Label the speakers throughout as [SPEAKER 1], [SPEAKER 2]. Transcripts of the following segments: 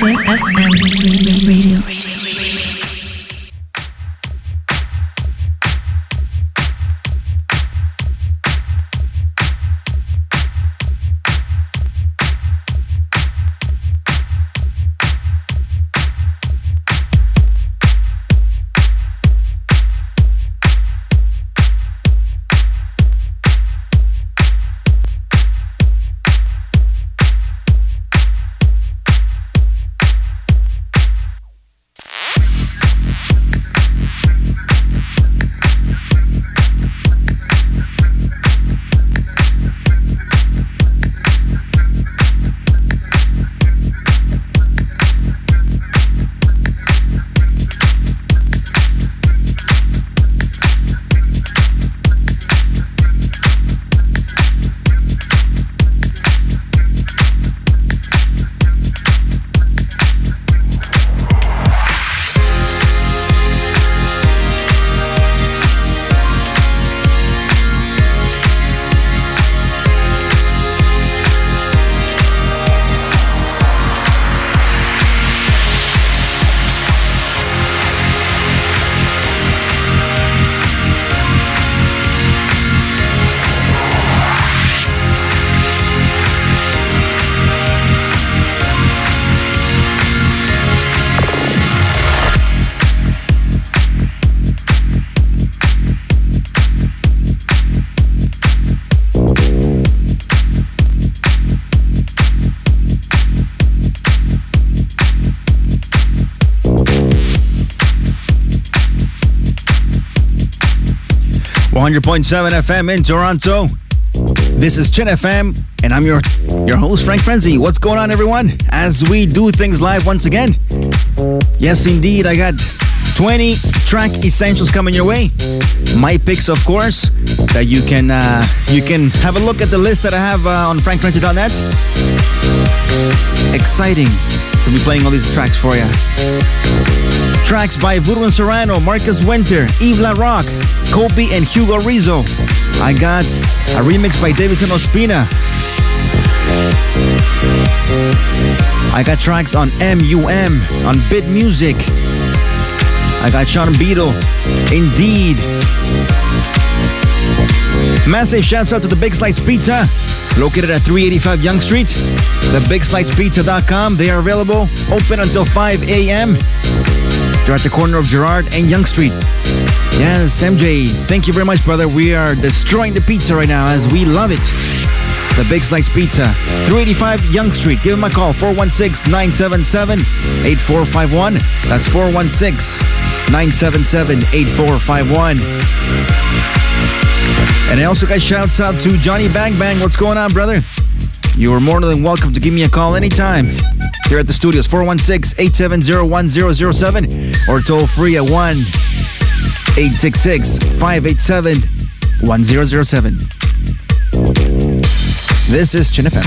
[SPEAKER 1] Culture FM Radio.
[SPEAKER 2] radio. 100.7 FM in Toronto. This is Chin FM, and I'm your your host Frank Frenzy. What's going on, everyone? As we do things live once again. Yes, indeed, I got 20 track essentials coming your way. My picks, of course, that you can uh, you can have a look at the list that I have uh, on FrankFrenzy.net. Exciting to be playing all these tracks for you. Tracks by Voodoo Serrano, Marcus Winter, Yves LaRock, Kobe and Hugo Rizzo. I got a remix by Davidson Ospina. I got tracks on MUM, on Bit Music. I got Sean Beadle, Indeed. Massive shouts out to the Big Slice Pizza, located at 385 Yonge Street. The BigSlicePizza.com. They are available, open until 5 a.m. They're at the corner of Gerrard and Yonge Street. Yes, MJ, thank you very much, brother. We are destroying the pizza right now as we love it. The Big Slice Pizza, 385 Yonge Street. Give them a call, 416 977 8451. That's 416 977 8451. And I also got shouts out to Johnny Bang Bang. What's going on, brother? You are more than welcome to give me a call anytime here at the studios 416-870-1007 or toll free at 1-866-587-1007. This is Chin FM.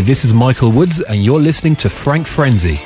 [SPEAKER 3] This
[SPEAKER 4] is Michael Woods, and you're listening to Frank Frenzy.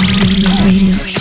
[SPEAKER 1] FM Radio.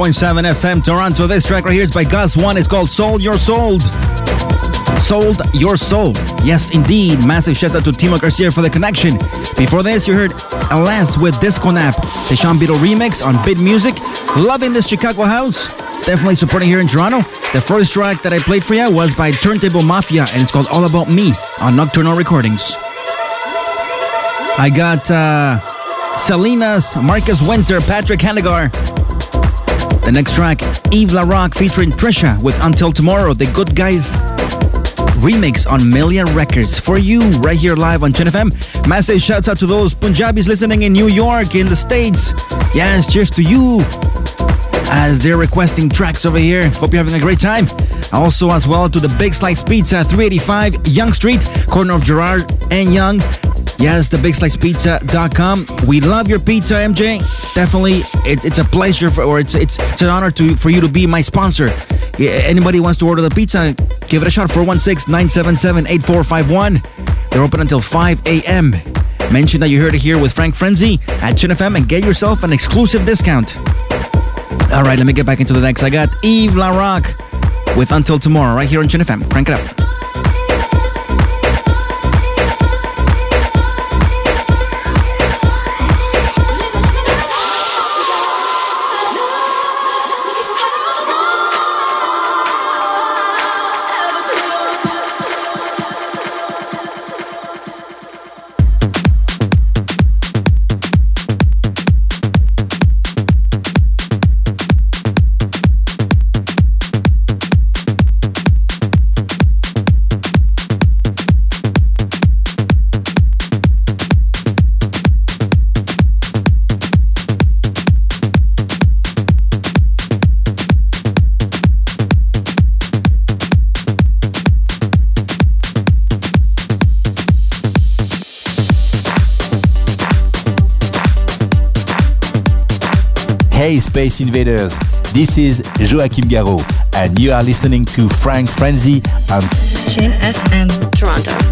[SPEAKER 2] 100.7 FM Toronto. This track right here is by Gus One. It's called Sold Your Sold. Sold Your Soul. Yes, indeed. Massive shout out to Timo Garcia for the connection. Before this, you heard Alas with Disco Nap, the Sean Beetle remix on Bit Music. Loving this Chicago house. Definitely supporting here in Toronto. The first track that I played for you was by Turntable Mafia, and it's called All About Me on Nocturnal Recordings. I got uh, Selena's Marcus Winter, Patrick Hannigar. The next track, Yves LaRock featuring Trisha with Until Tomorrow, the Good Guys remix on Million Records for you right here live on Chin FM. Massive shouts out to those Punjabis listening in New York, in the States. Yes, cheers to you as they're requesting tracks over here. Hope you're having a great time. Also, as well, to the Big Slice Pizza, 385 Yonge Street, corner of Gerrard and Yonge. Yes, the bigslicepizza.com. We love your pizza, MJ. Definitely, it, it's a pleasure for, or it's, it's it's an honor to for you to be my sponsor. Anybody wants to order the pizza, give it a shot. 416-977-8451. They're open until 5 a.m. Mention that you heard it here with Frank Frenzy at Chin FM and get yourself an exclusive discount. All right, let me get back into the next. I got Yves LaRock with Until Tomorrow right here on Chin FM. Crank it up.
[SPEAKER 5] Hey Space Invaders, this is Joachim Garraud, and you are listening to Frank's Frenzy on
[SPEAKER 1] Chin FM Toronto.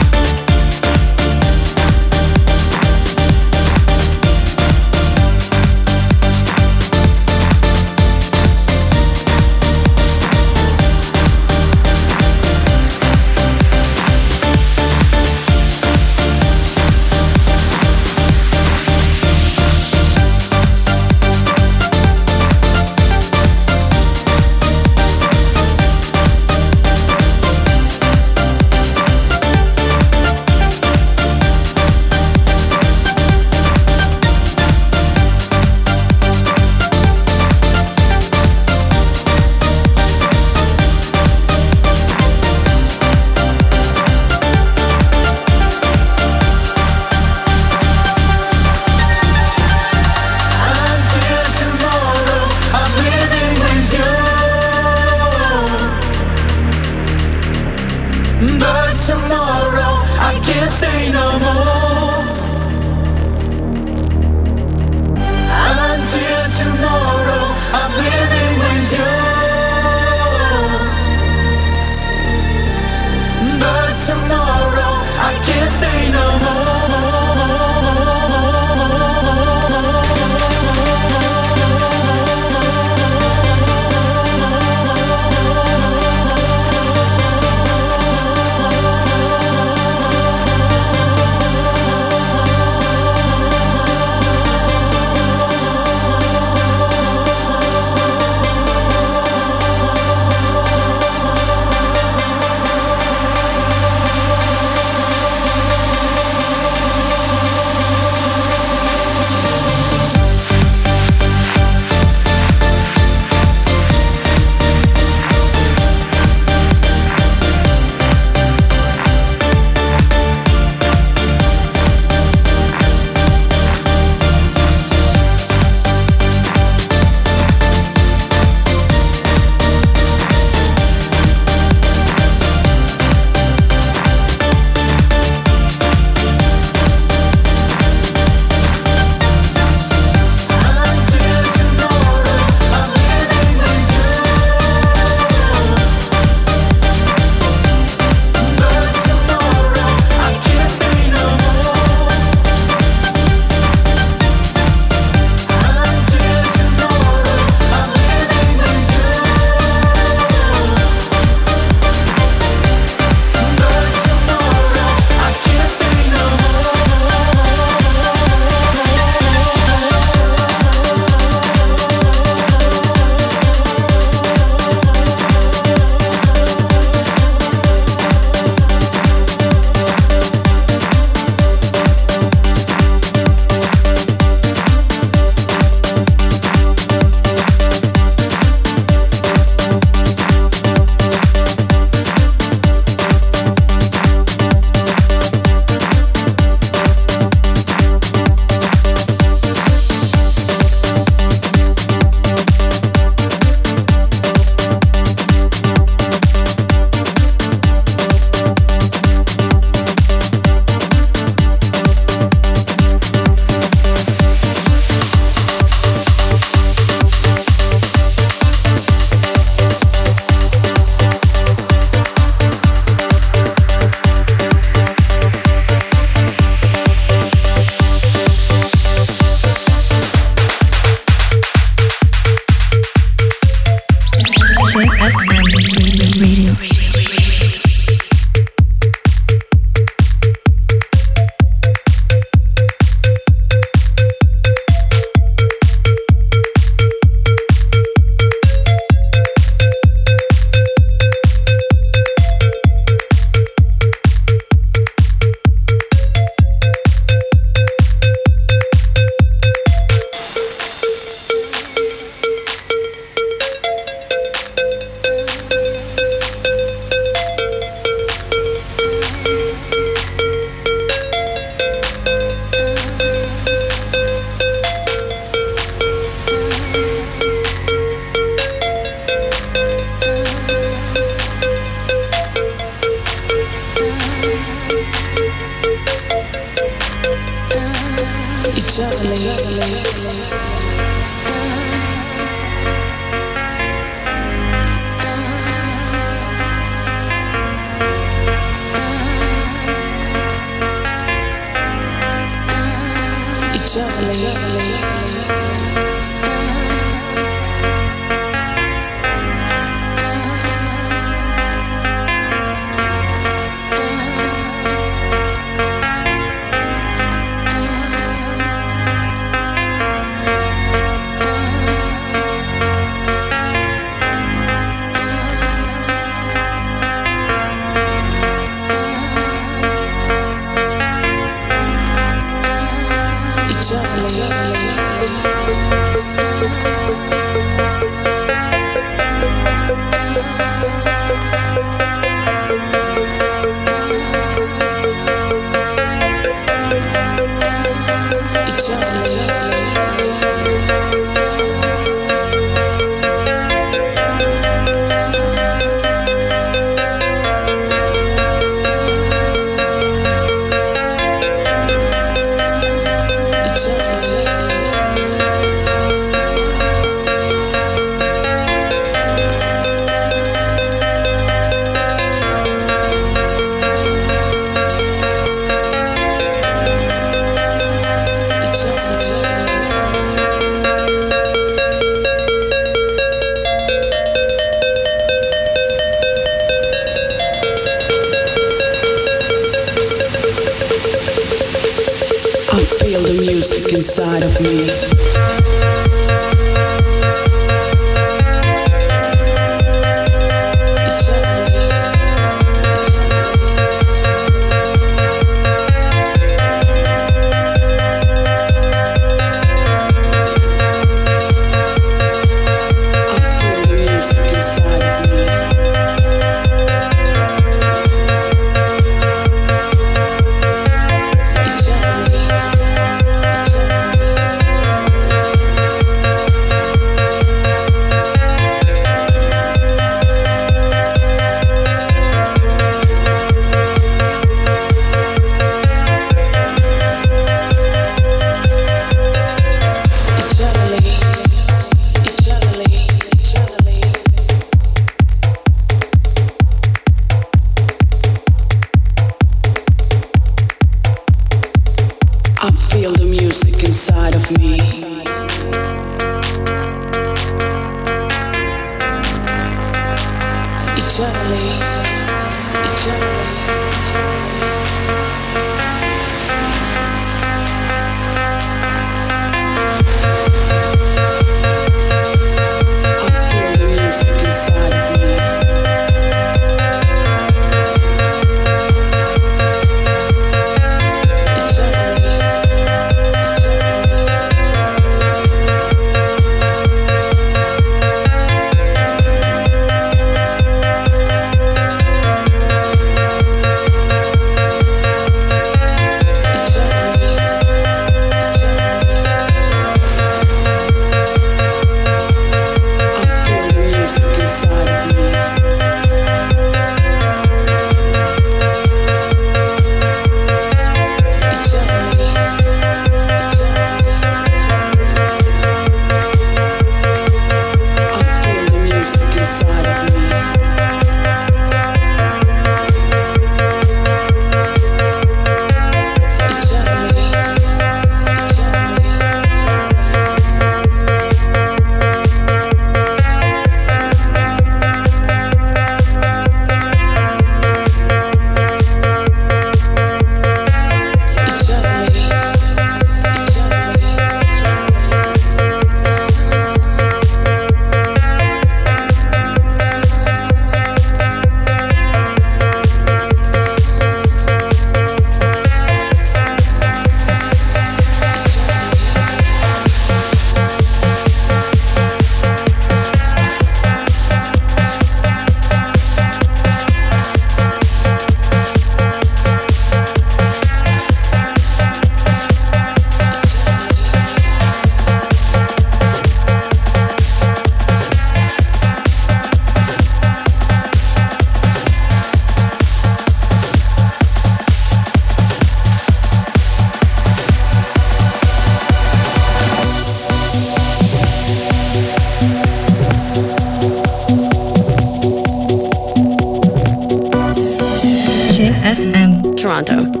[SPEAKER 1] Toronto.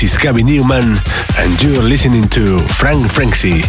[SPEAKER 6] This is Gabby Newman, and you're listening to Frank Franksy.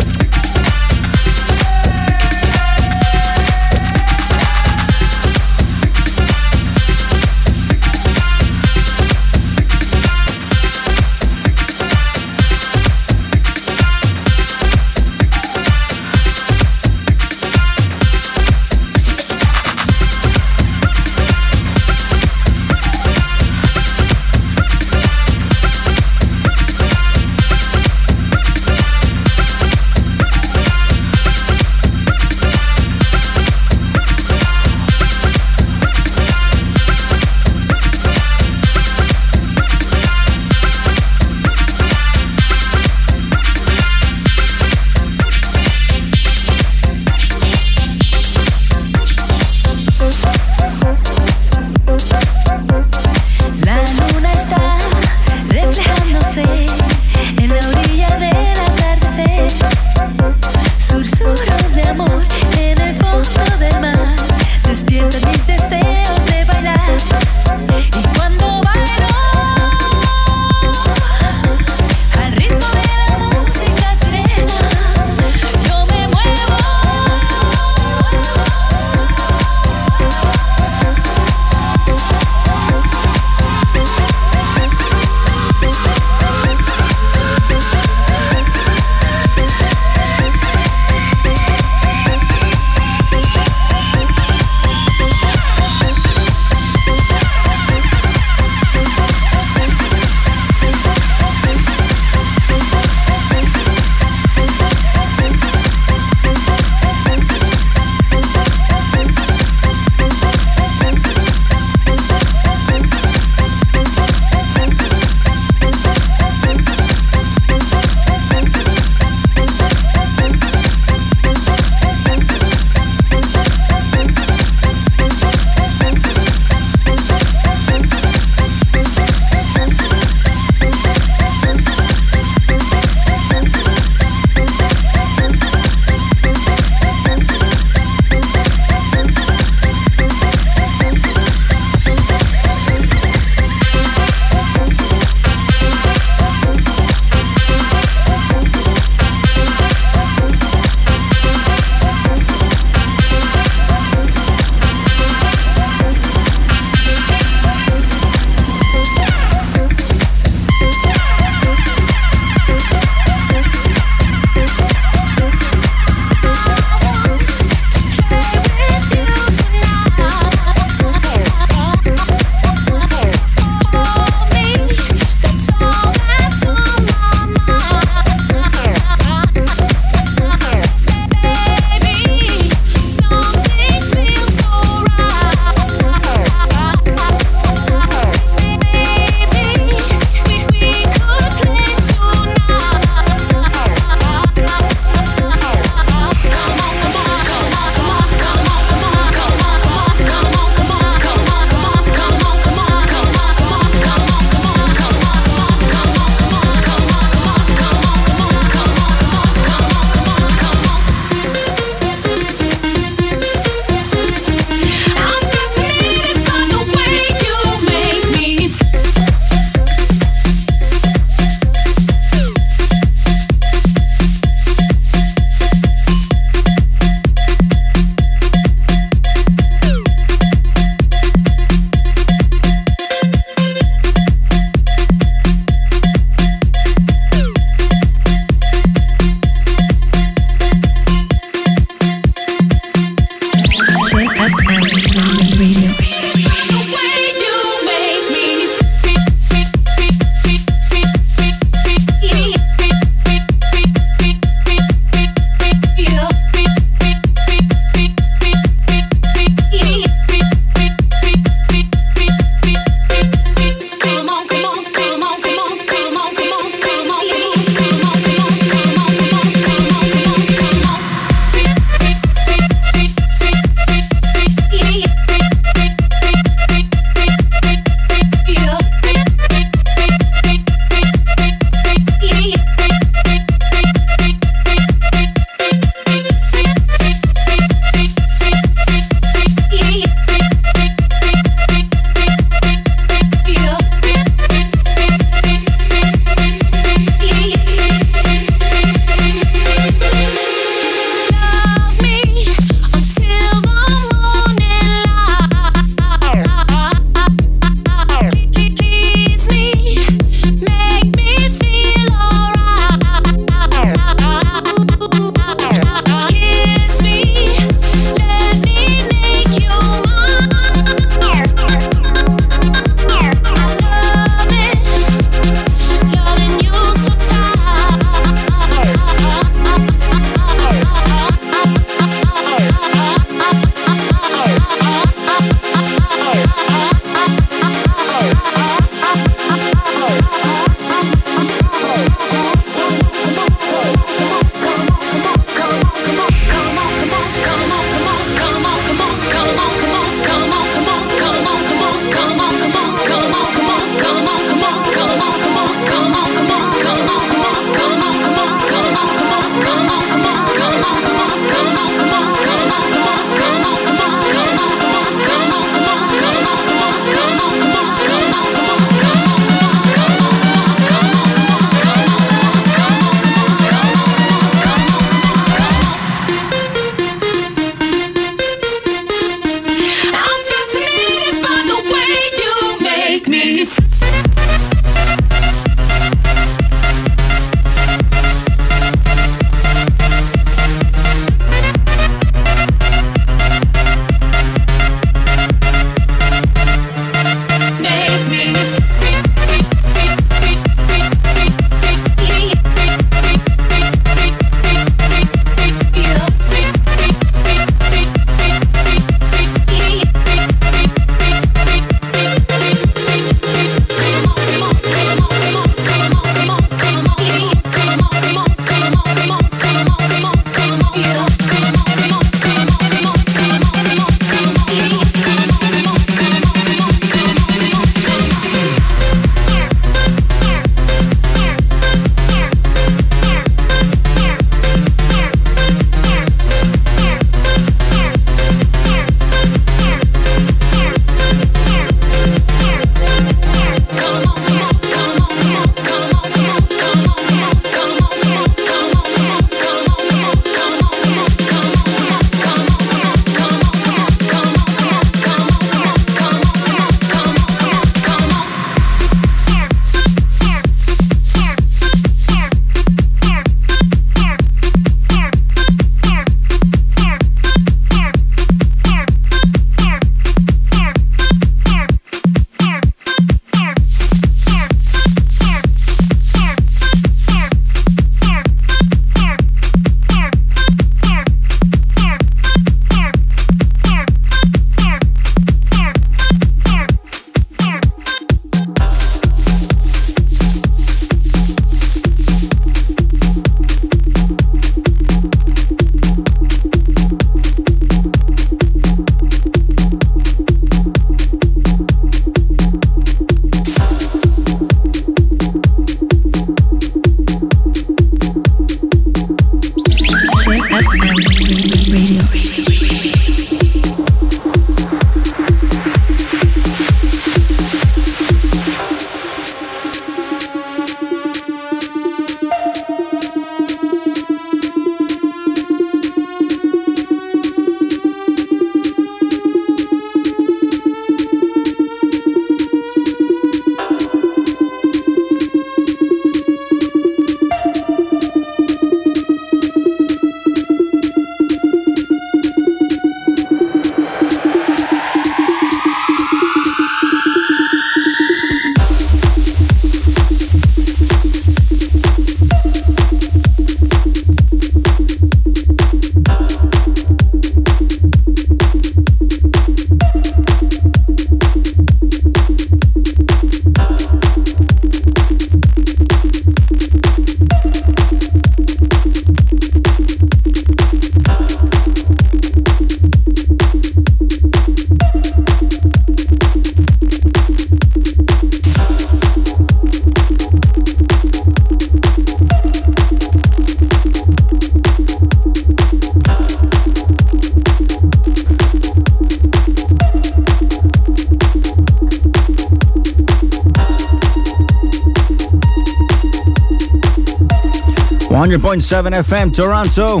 [SPEAKER 2] 100.7 FM, Toronto.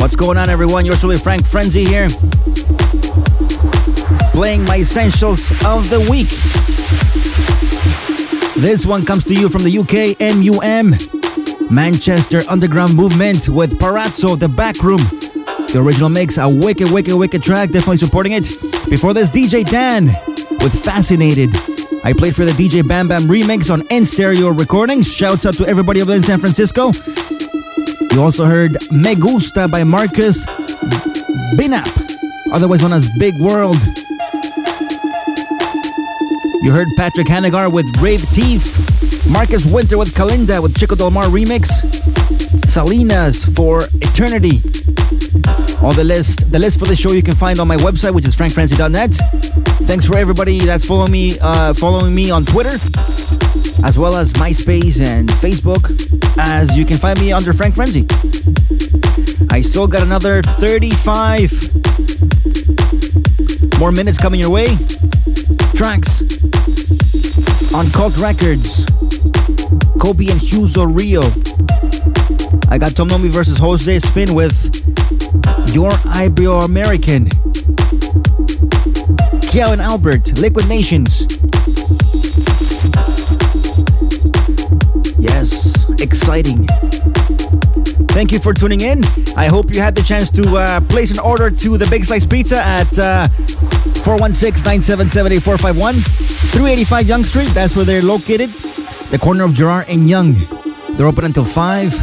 [SPEAKER 2] What's going on, everyone? Yours truly, Frank Frenzy here. Playing my essentials of the week. This one comes to you from the UK, MUM. Manchester Underground Movement with Parazzo, The Back Room. The original mix, a wicked, wicked, wicked track. Definitely supporting it. Before this, DJ Dan with Fascinated. I played for the DJ Bam Bam remix on InStereo Recordings. Shouts out to everybody over in San Francisco. You also heard Me Gusta by Marcus Binap, otherwise known as Big World. You heard Patrick Hanegar with Rave Teeth, Marcus Winter with Kalinda with Chico Del Mar remix, Salinas for Eternity. All the list, the list for the show you can find on my website, which is frankfrenzy.net. Thanks for everybody that's following me, uh, following me on Twitter, as well as MySpace and Facebook. As you can find me under Frank Frenzy. I still got another 35 more minutes coming your way. Tracks on Cult Records. Kobe and Hugo Rizzo. I got Tomomi versus Jose Spin with Your Ibero American. Kiao and Albert, Liquid Nations. Yes, exciting. Thank you for tuning in. I hope you had the chance to uh, place an order to the Big Slice Pizza at uh, 416 977 8451, 385 Yonge Street. That's where they're located, the corner of Gerrard and Yonge. They're open until 5.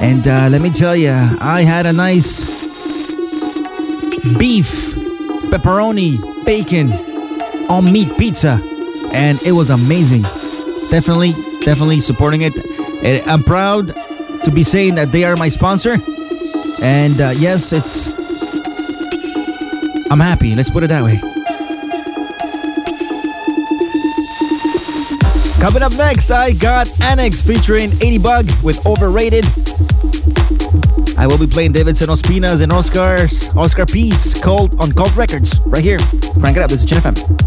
[SPEAKER 2] And uh, let me tell you, I had a nice beef, pepperoni, bacon, all meat pizza, and it was amazing. Definitely, definitely supporting it. And I'm proud to be saying that they are my sponsor. And uh, yes, it's. I'm happy. Let's put it that way. Coming up next, I got Annex featuring 80 Bug with Overrated. I will be playing Davidson Ospinas and Oscar's Oscar Peace called on Cult Records right here. Crank it up. This is Chin FM.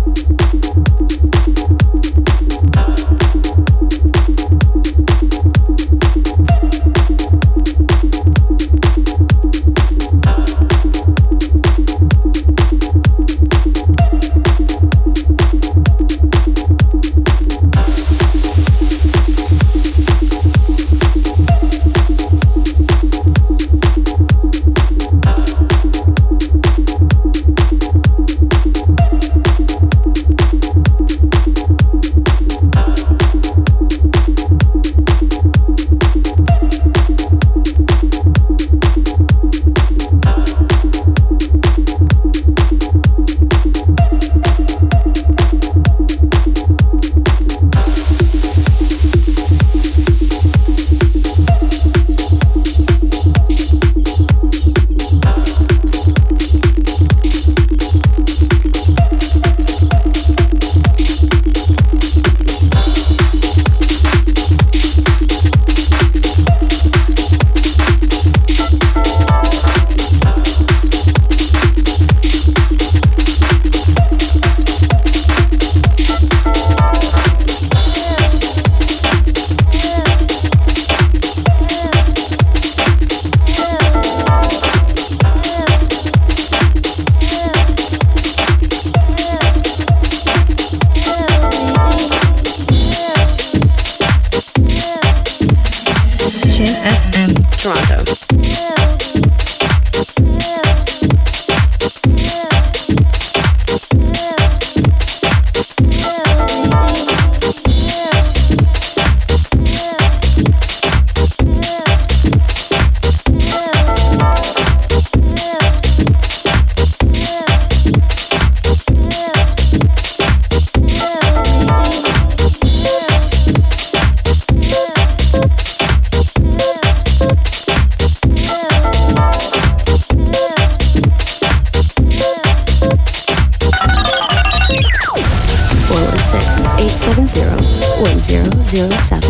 [SPEAKER 1] Zero seven.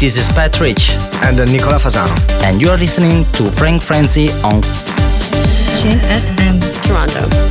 [SPEAKER 7] This is Pat Rich. And
[SPEAKER 4] uh, Nicola Fasano.
[SPEAKER 8] And you are listening to Frank Frenzy on
[SPEAKER 1] Chin Toronto.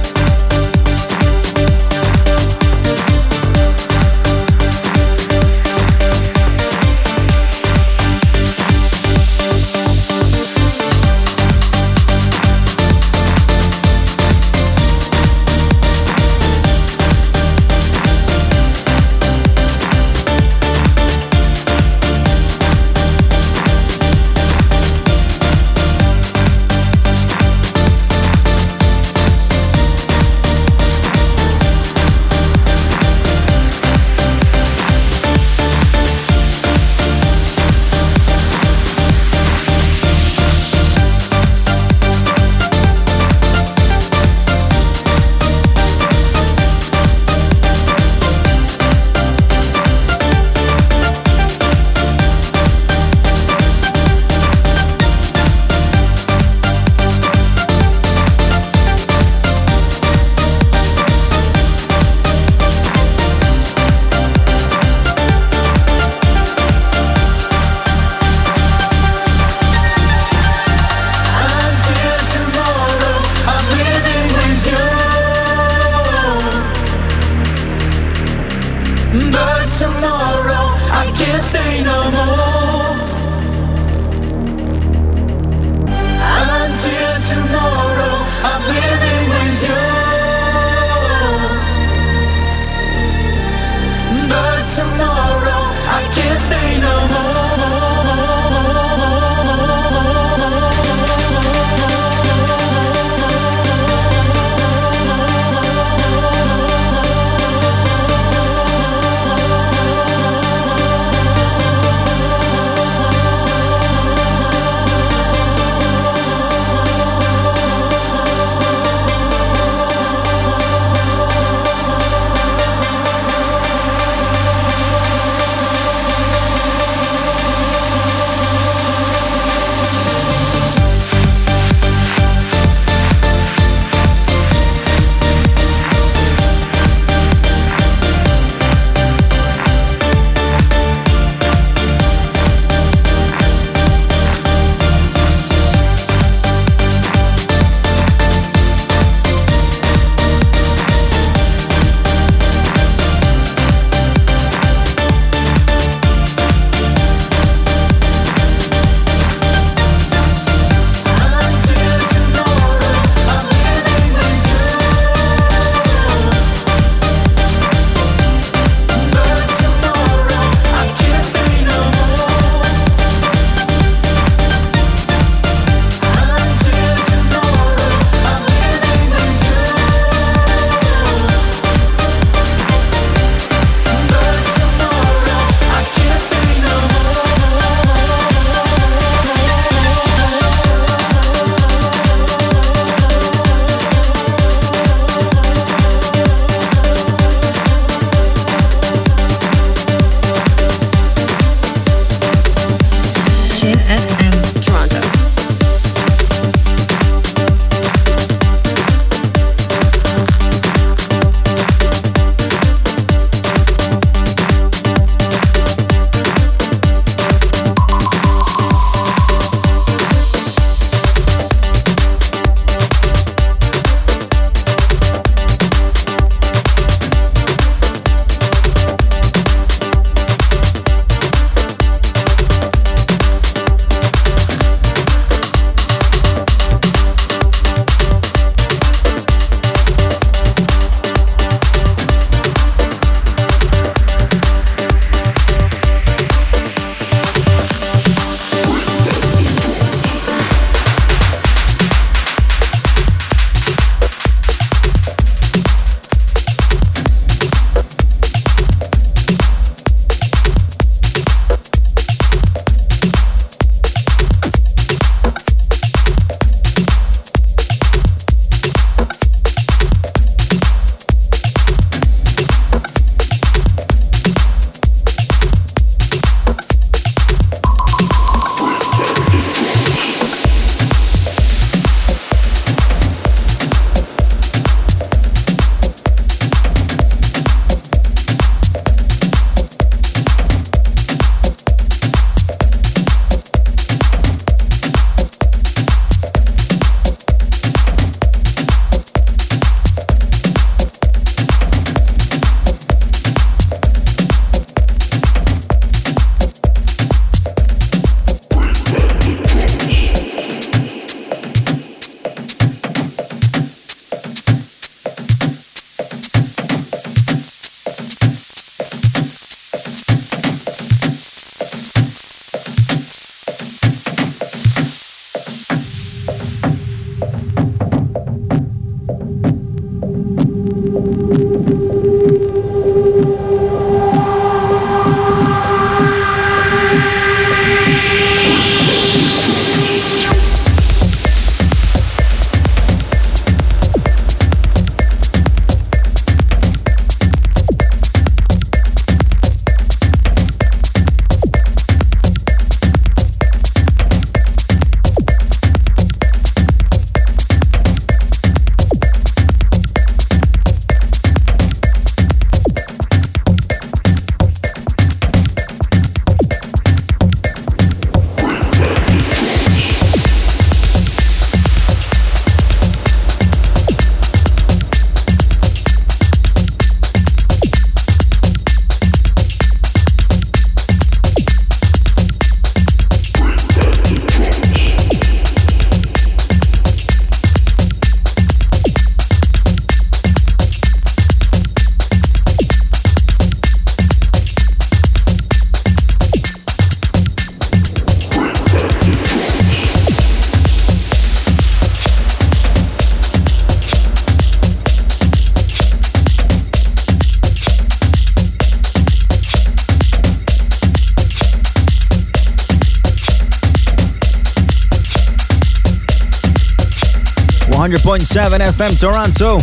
[SPEAKER 2] 100.7 FM Toronto.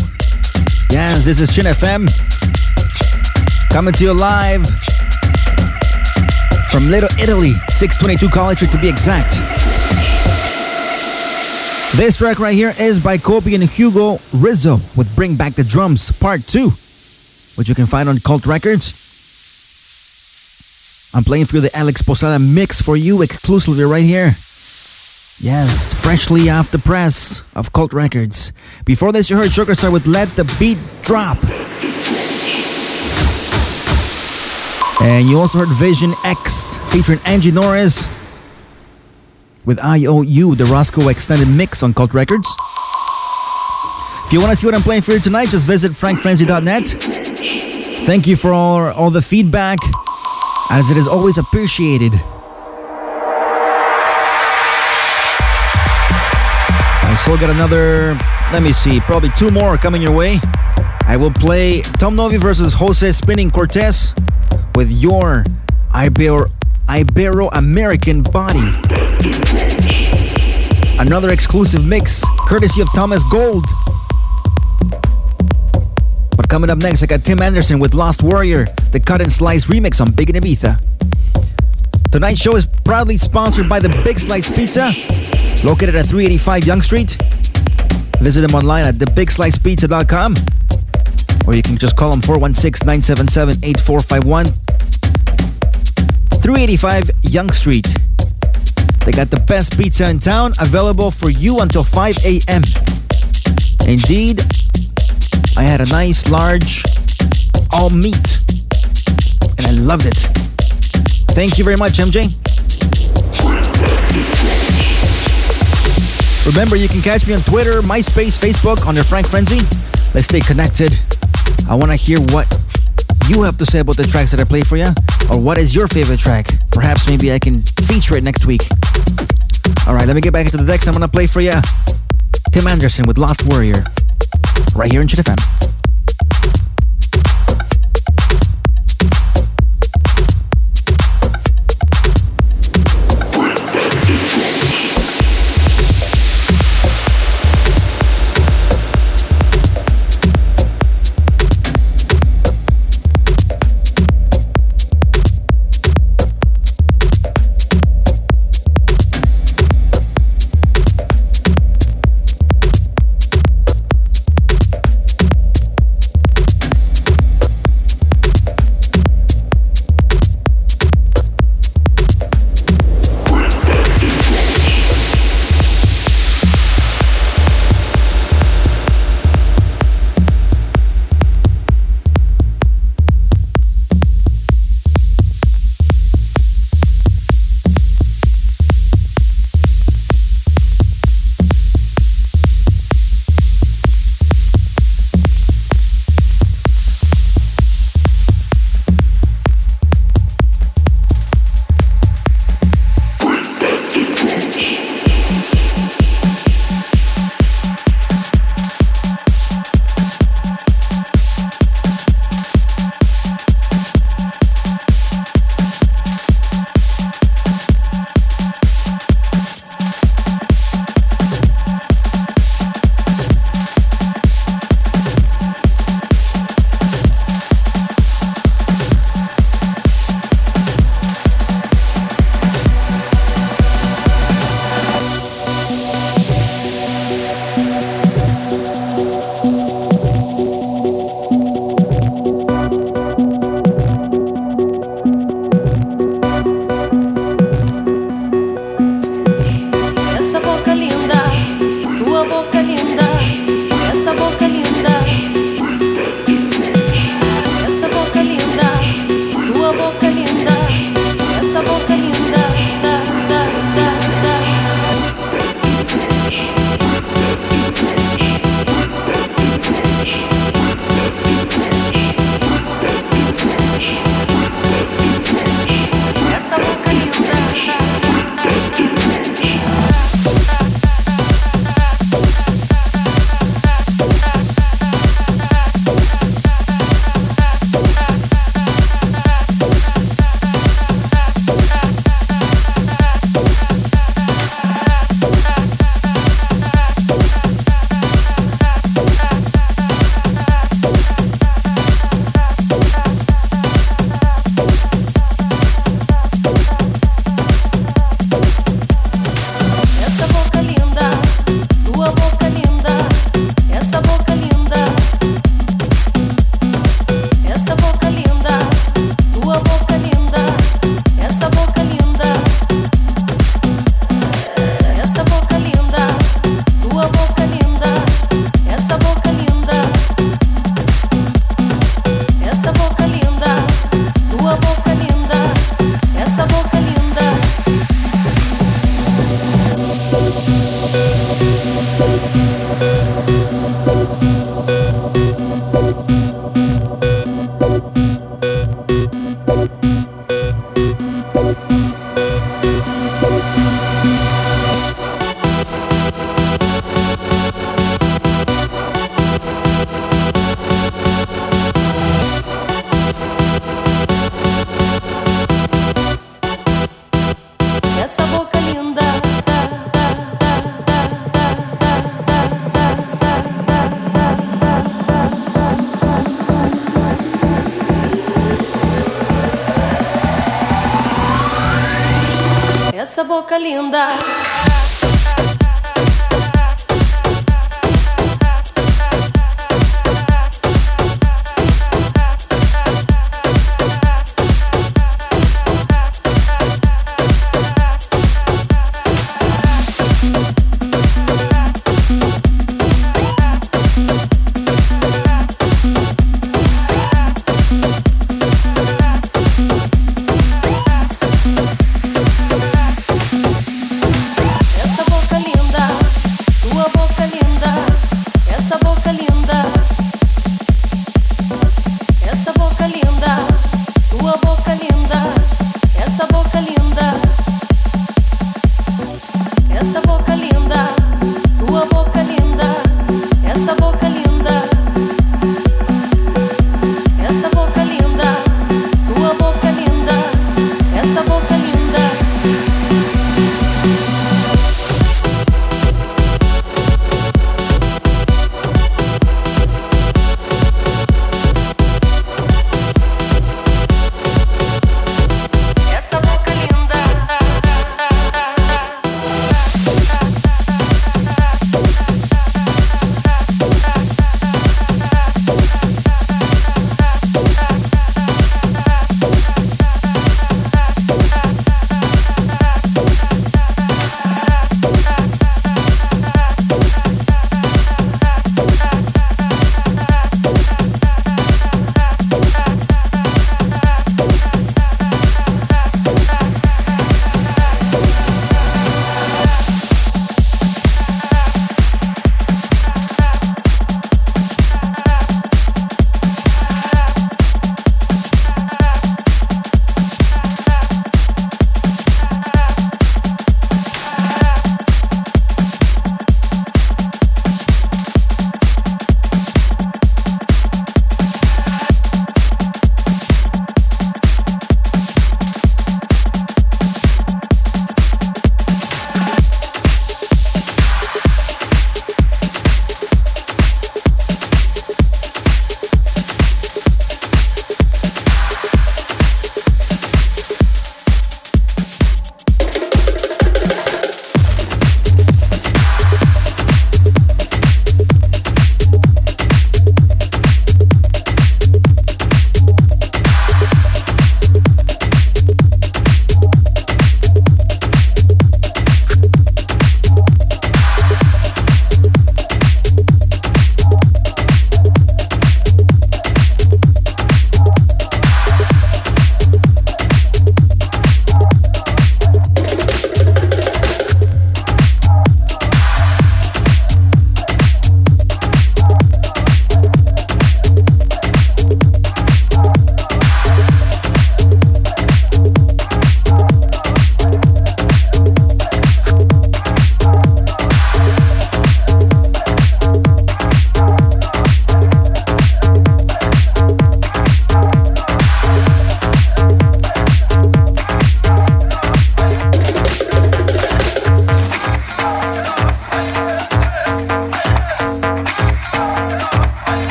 [SPEAKER 2] Yes, this is Chin FM. Coming to you live from Little Italy, 622 College Street to be exact. This track right here is by Kobe and Hugo Rizzo with Bring Back the Drums Part 2, which you can find on Cult Records. I'm playing through the Alex Posada mix for you exclusively right here. Yes, freshly off the press of Cult Records. Before this, you heard Sugar Star with Let the Beat Drop. And you also heard Vision X featuring Angie Norris with IOU, the Roscoe extended mix on Cult Records. If you want to see what I'm playing for you tonight, just visit frankfrenzy.net. Thank you for all, all the feedback, as it is always appreciated. I still got another, let me see, probably two more coming your way. I will play Tom Novy versus Jose Spinnin Cortes with your Ibero, Ibero American body. Another exclusive mix, courtesy of Thomas Gold. But coming up next, I got Tim Anderson with Lost Warrior, the Cut and Slice remix on Big in Ibiza. Tonight's show is proudly sponsored by the Big Slice Pizza, located at 385 Yonge Street. Visit them online at thebigslicepizza.com or you can just call them 416 977 8451. 385 Yonge Street. They got the best pizza in town available for you until 5 a.m. Indeed, I had a nice large all meat and I loved it. Thank you very much, MJ. Remember, you can catch me on Twitter, MySpace, Facebook under Frank Frenzy. Let's stay connected. I want to hear what you have to say about the tracks that I play for you, or what is your favorite track. Perhaps maybe I can feature it next week. All right, let me get back into the decks. I'm gonna play for you Tim Anderson with Lost Warrior, right here in Chin FM.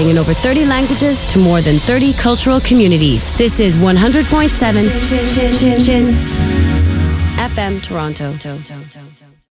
[SPEAKER 9] Broadcasting in over 30 languages to more than 30 cultural communities. This is 100.7 FM Toronto.